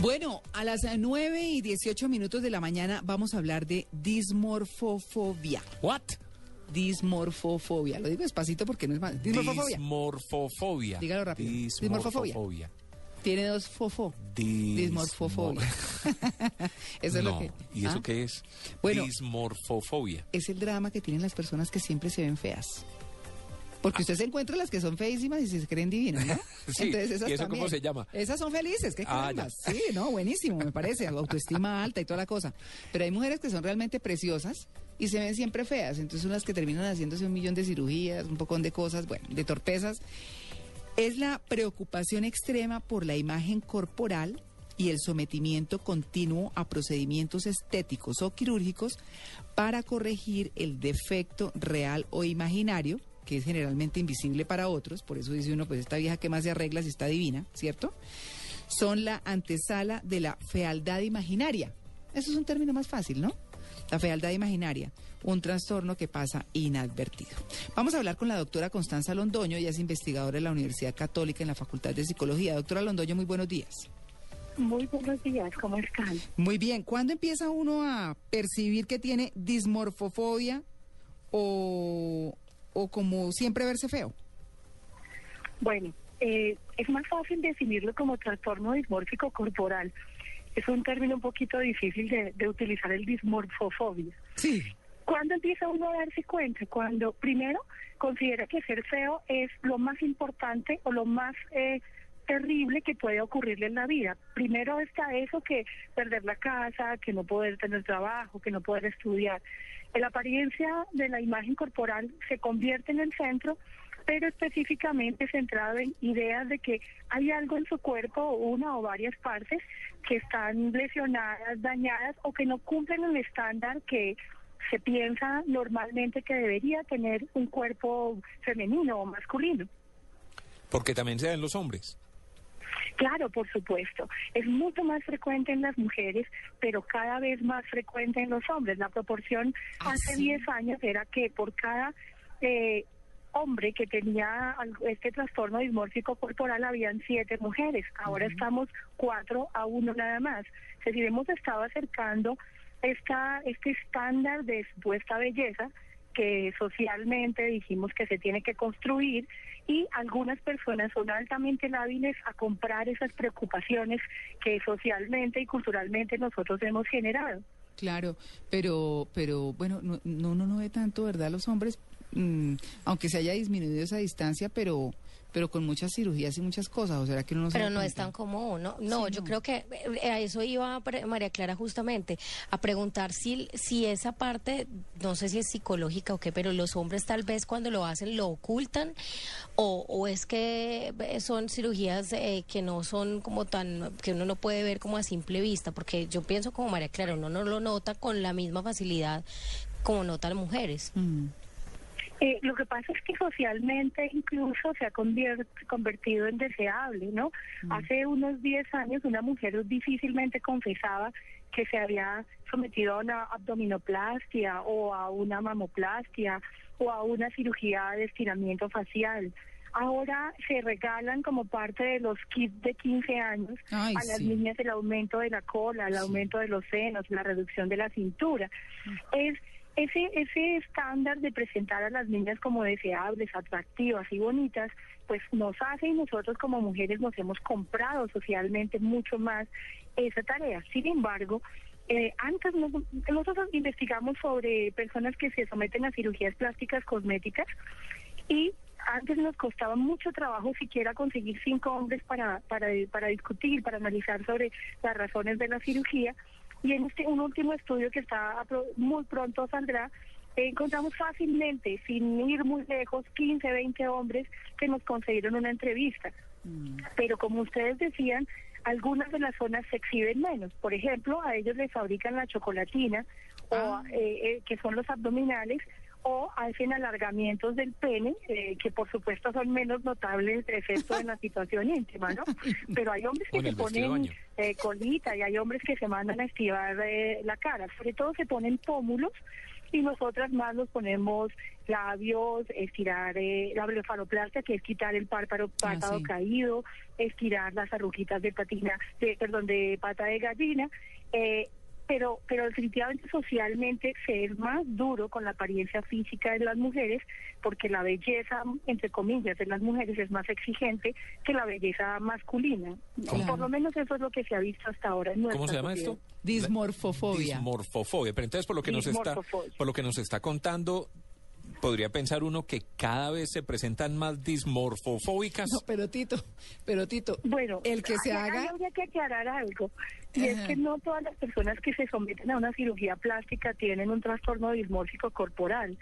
Bueno, a las 9 y 18 minutos de la mañana vamos a hablar de dismorfofobia. What? Dismorfofobia. Lo digo despacito porque no es más. Dismorfofobia. Dismorfofobia. Dígalo rápido. Dismorfofobia. Tiene dos fofo. Dismo- Dismorfofobia. Eso es no. lo que. ¿Y eso ¿Ah? qué es? Bueno. Dismorfofobia. Es el drama que tienen las personas que siempre se ven feas. Porque usted se encuentra las que son feísimas y se creen divinas, ¿no? Sí, ¿y eso cómo se llama? Esas son felices, qué Ah, carambas. Sí, no, buenísimo, me parece. Autoestima alta y toda la cosa. Pero hay mujeres que son realmente preciosas y se ven siempre feas. Entonces son las que terminan haciéndose un millón de cirugías, un poco de cosas, bueno, de torpezas. Es la preocupación extrema por la imagen corporal y el sometimiento continuo a procedimientos estéticos o quirúrgicos para corregir el defecto real o imaginario, que es generalmente invisible para otros, por eso dice uno, pues esta vieja que más se arregla si está divina, ¿cierto? Son la antesala de la fealdad imaginaria. Eso es un término más fácil, ¿no? La fealdad imaginaria, un trastorno que pasa inadvertido. Vamos a hablar con la doctora Constanza Londoño, ella es investigadora de la Universidad Católica en la Facultad de Psicología. Doctora Londoño, muy buenos días. Muy buenos días, ¿cómo están? Muy bien, ¿cuándo empieza uno a percibir que tiene dismorfofobia o, o como siempre verse feo? Bueno, eh, es más fácil definirlo como trastorno dismórfico corporal. Es un término un poquito difícil de, de utilizar el dismorfofobia. Sí. ¿Cuándo empieza uno a darse cuenta? Cuando primero considera que ser feo es lo más importante o lo más eh, terrible que puede ocurrirle en la vida. Primero está eso que perder la casa, que no poder tener trabajo, que no poder estudiar. La apariencia de la imagen corporal se convierte en el centro, pero específicamente centrado en ideas de que hay algo en su cuerpo, una o varias partes, que están lesionadas, dañadas o que no cumplen el estándar que se piensa normalmente que debería tener un cuerpo femenino o masculino. Porque también se da en los hombres. Claro, por supuesto. Es mucho más frecuente en las mujeres, pero cada vez más frecuente en los hombres. La proporción ¿Ah, hace sí? 10 años era que por cada eh, hombre que tenía este trastorno dismórfico corporal habían siete mujeres. Ahora estamos cuatro a uno nada más. Es decir, hemos estado acercando esta, este estándar de supuesta belleza que socialmente dijimos que se tiene que construir y algunas personas son altamente hábiles a comprar esas preocupaciones que socialmente y culturalmente nosotros hemos generado. Claro, pero, pero bueno, no, no, no ve tanto, ¿verdad? Los hombres, mm, aunque se haya disminuido esa distancia, pero, pero con muchas cirugías y muchas cosas, o será que uno no Pero no es tan como uno. No, Sí, yo no. creo que eh, a eso iba María Clara justamente, a preguntar si, si esa parte, no sé si es psicológica o qué, pero los hombres tal vez cuando lo hacen lo ocultan o, o es que eh, son cirugías eh, que no son como tan, que uno no puede ver como a simple vista, porque yo pienso como María Clara, uno no lo nota con la misma facilidad como notan mujeres. Mm, Eh, lo que pasa es que socialmente incluso se ha convertido en deseable, ¿no? Hace unos 10 años una mujer difícilmente confesaba que se había sometido a una abdominoplastia o a una mamoplastia o a una cirugía de estiramiento facial. Ahora se regalan como parte de los kits de 15 años Ay, a las sí. niñas el aumento de la cola, el aumento de los senos, la reducción de la cintura. Es ese ese estándar de presentar a las niñas como deseables, atractivas y bonitas, pues nos hace y nosotros como mujeres nos hemos comprado socialmente mucho más esa tarea. Sin embargo, eh, antes nos- nosotros investigamos sobre personas que se someten a cirugías plásticas cosméticas y antes nos costaba mucho trabajo siquiera conseguir cinco hombres para, para discutir, para analizar sobre las razones de la cirugía. Y en este un último estudio que está muy pronto saldrá, eh, encontramos fácilmente, sin ir muy lejos, 15, 20 hombres que nos concedieron una entrevista. Pero como ustedes decían, algunas de las zonas se exhiben menos. Por ejemplo, a ellos les fabrican la chocolatina, o, Ah. eh, eh, que son los abdominales, o hacen alargamientos del pene, eh, que por supuesto son menos notables excepto en la situación íntima, ¿no? Pero hay hombres que se ponen eh, colita y hay hombres que se mandan a estivar eh, la cara. Sobre todo se ponen pómulos y nosotras más nos ponemos labios, estirar eh, la blefaroplastia, que es quitar el párpado, Ah, párpado sí. caído, estirar las arruguitas de patina, de, perdón, de pata de gallina. eh, pero, pero definitivamente socialmente se es más duro con la apariencia física de las mujeres porque la belleza, entre comillas, de las mujeres es más exigente que la belleza masculina. Claro. Por lo menos eso es lo que se ha visto hasta ahora en ¿Cómo se llama sociedad. esto? Dismorfofobia. Dismorfofobia. Pero entonces por lo que nos está por lo que nos está contando podría pensar uno que cada vez se presentan más dismorfofóbicas. No, pero Tito, pero Tito, Bueno, el que se haga... habría que aclarar algo. Y es que no todas las personas que se someten a una cirugía plástica tienen un trastorno dismórfico corporal.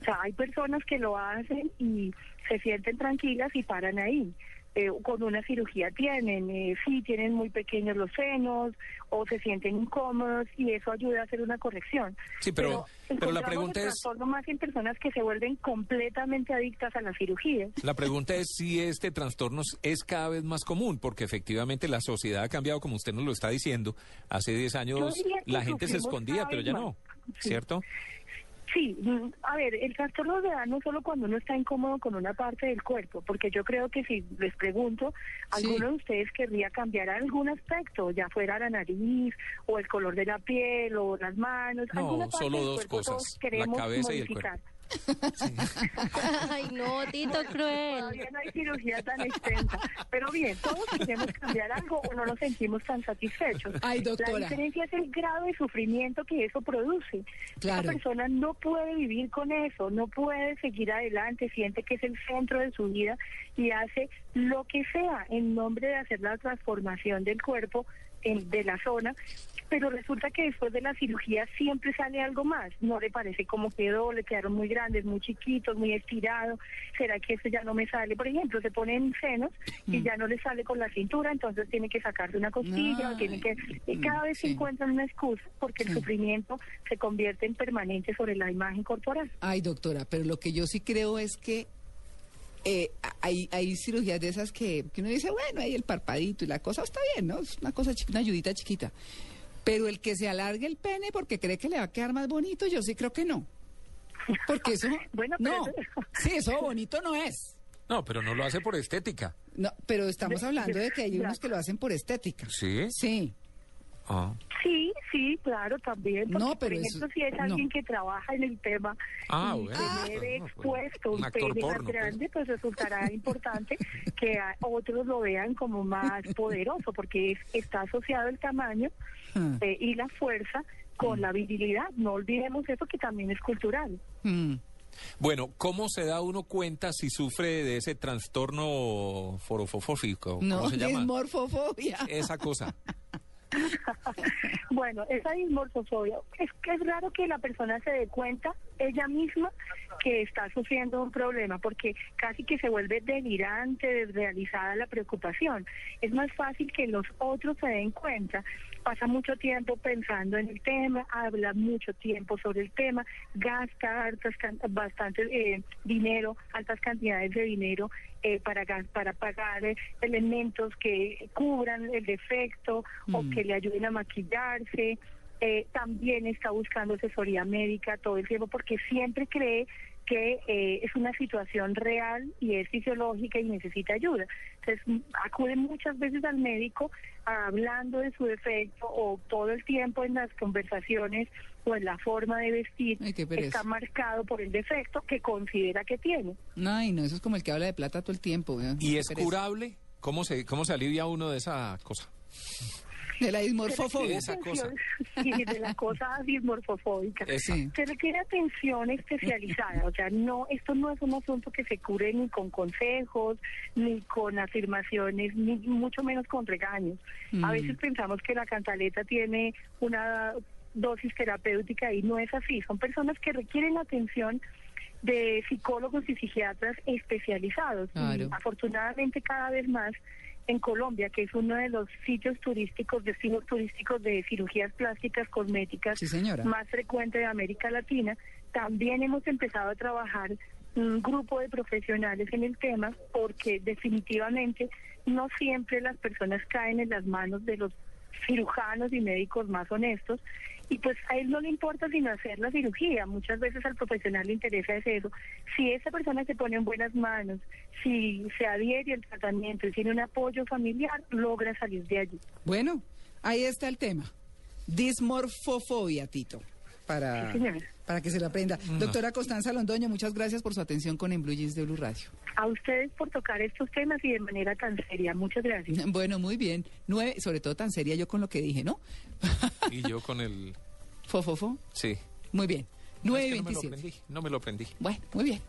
O sea, hay personas que lo hacen y se sienten tranquilas y paran ahí. Eh, con una cirugía tienen, eh, sí tienen muy pequeños los senos o se sienten incómodos y eso ayuda a hacer una corrección. Sí, pero- pero la pregunta el es- trastorno más en personas que se vuelven completamente adictas a la cirugía. La pregunta es si este trastorno es cada vez más común, porque efectivamente la sociedad ha cambiado, como usted nos lo está diciendo. Hace 10 años la gente se escondía, pero ya más. no. ¿cierto? Sí, mm, a ver, el trastorno se da no solo cuando uno está incómodo con una parte del cuerpo, porque yo creo que si les pregunto, Sí. ¿alguno de ustedes querría cambiar algún aspecto, ya fuera la nariz, o el color de la piel, o las manos? No, alguna parte solo del dos cuerpo cosas, todos la queremos cabeza y el Ay, no, Tito cruel. Todavía no hay cirugía tan extensa. Pero bien, todos queremos cambiar algo o no nos sentimos tan satisfechos. Ay, doctora. La diferencia es el grado de sufrimiento que eso produce. Claro. Esa persona no puede vivir con eso, no puede seguir adelante, siente que es el centro de su vida y hace lo que sea en nombre de hacer la transformación del cuerpo en- de la zona. Pero resulta que después de la cirugía siempre sale algo más. No le parece cómo quedó, le quedaron muy grandes, muy chiquitos, muy estirados. ¿Será que eso ya no me sale? Por ejemplo, se ponen senos y ya no le sale con la cintura, entonces tiene que sacarse una costilla, o tiene que... Y cada vez se encuentran una excusa porque el sufrimiento se convierte en permanente sobre la imagen corporal. Ay, doctora, pero lo que yo sí creo es que eh, hay, hay cirugías de esas que, que uno dice, bueno, ahí el parpadito y la cosa está bien, ¿no? Es una cosa, una ayudita chiquita. Pero el que se alargue el pene porque cree que le va a quedar más bonito, yo sí creo que no. Porque eso, Bueno, pero no, eso- sí, eso bonito no es. No, pero no lo hace por estética. No, pero estamos hablando de que hay unos que lo hacen por estética. ¿Sí? Sí. Ah. Sí, sí, claro, también. Porque, No, pero por ejemplo, eso- si es no. alguien que trabaja en el tema Ah, y bueno, tener ah, bueno, expuesto un pene más porno, pues. grande, pues resultará importante que a otros lo vean como más poderoso, porque es- está asociado el tamaño Ah. eh, y la fuerza con la virilidad. No olvidemos eso que también es cultural. Mm. Bueno, ¿cómo se da uno cuenta si sufre de ese trastorno forofofófico? ¿Cómo No, se llama? dismorfofobia. Esa cosa. Bueno, esa dismorfofobia, es que es raro que la persona se dé cuenta ella misma que está sufriendo un problema, porque casi que se vuelve delirante, desrealizada la preocupación. Es más fácil que los otros se den cuenta. Pasa mucho tiempo pensando en el tema, habla mucho tiempo sobre el tema, gasta hartas bastante eh, dinero, altas cantidades de dinero eh, para, para pagar eh, elementos que cubran el defecto o Mm. que le ayuden a maquillarse. Eh, también está buscando asesoría médica todo el tiempo porque siempre cree que eh, es una situación real y es fisiológica y necesita ayuda. Entonces acude muchas veces al médico hablando de su defecto o todo el tiempo en las conversaciones o en la forma de vestir Ay, qué pereza. está marcado por el defecto que considera que tiene. Ay, no, eso es como el que habla de plata todo el tiempo. ¿eh? ¿Y es pereza. curable? ¿Cómo se, ¿Cómo se alivia uno de esa cosa? De la dismorfofobia. Esa cosa. Sí, de la cosa dismorfofóbica. Sí. Se requiere atención especializada, o sea, no, esto no es un asunto que se cure ni con consejos, ni con afirmaciones, ni mucho menos con regaños. A Mm. veces pensamos que la cantaleta tiene una dosis terapéutica y no es así. Son personas que requieren atención de psicólogos y psiquiatras especializados. Claro. Y afortunadamente cada vez más en Colombia, que es uno de los sitios turísticos, destinos turísticos de cirugías plásticas cosméticas Sí, más frecuente de América Latina, también hemos empezado a trabajar un grupo de profesionales en el tema porque definitivamente no siempre las personas caen en las manos de los cirujanos y médicos más honestos y pues a él no le importa sino hacer la cirugía, muchas veces al profesional le interesa es eso. Si esa persona se pone en buenas manos, si se adhiere al tratamiento y tiene un apoyo familiar, logra salir de allí. Bueno, ahí está el tema. Dismorfofobia, Tito. Para, Sí, para que se lo aprenda. Doctora Constanza Londoño, muchas gracias por su atención con En Blue Jeans de Blue Radio. A ustedes por tocar estos temas y de manera tan seria. Muchas gracias. Bueno, muy bien. Nueve, sobre todo tan seria yo con lo que dije, ¿no? Y yo con el... Fofofo. Sí. Muy bien. No, es Nueve que no me lo veintisiete. aprendí. No me lo aprendí. Bueno, muy bien.